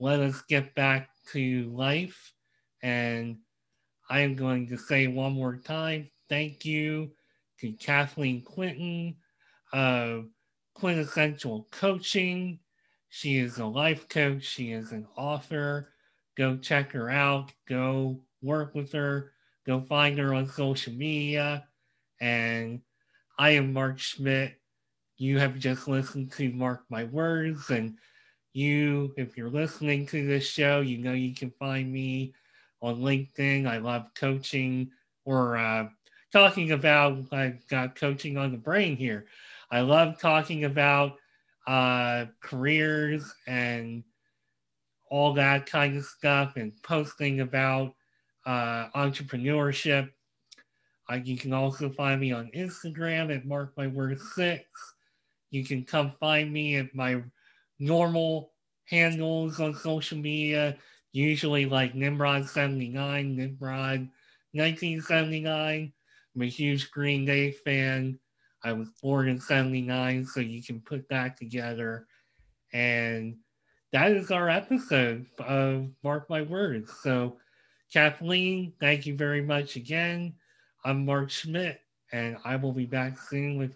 let us get back to life. And I am going to say one more time thank you to Kathleen Quinton of Quintessential Coaching. She is a life coach, she is an author. Go check her out, go work with her, go find her on social media. And I am Mark Schmidt. You have just listened to Mark My Words. And you, if you're listening to this show, you know you can find me on LinkedIn. I love coaching or uh, talking about, I've got coaching on the brain here. I love talking about uh, careers and all that kind of stuff and posting about uh, entrepreneurship. Uh, you can also find me on Instagram at Mark My Word Six. You can come find me at my normal handles on social media, usually like Nimrod79, Nimrod 1979. I'm a huge Green Day fan. I was born in 79, so you can put that together. And that is our episode of Mark My Words. So, Kathleen, thank you very much again. I'm Mark Schmidt, and I will be back soon with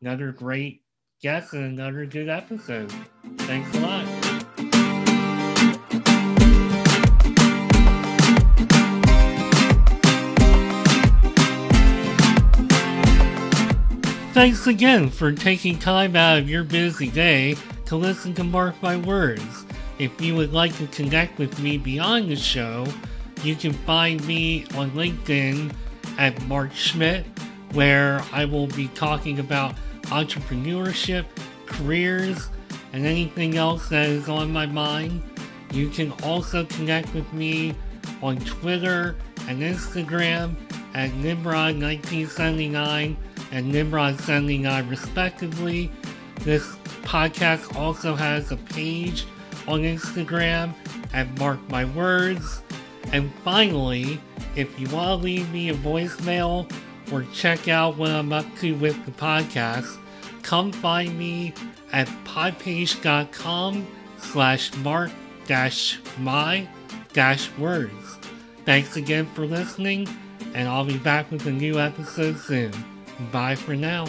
another great guest and another good episode. Thanks a lot. Thanks again for taking time out of your busy day to listen to Mark My Words. If you would like to connect with me beyond the show, you can find me on LinkedIn at Mark Schmidt, where I will be talking about entrepreneurship, careers, and anything else that is on my mind. You can also connect with me on Twitter and Instagram at Nimrod1979 and Nimrod 79 respectively. This podcast also has a page on Instagram at Mark My Words. And finally, if you want to leave me a voicemail or check out what I'm up to with the podcast, come find me at podpage.com slash mark dash my dash words. Thanks again for listening, and I'll be back with a new episode soon. Bye for now.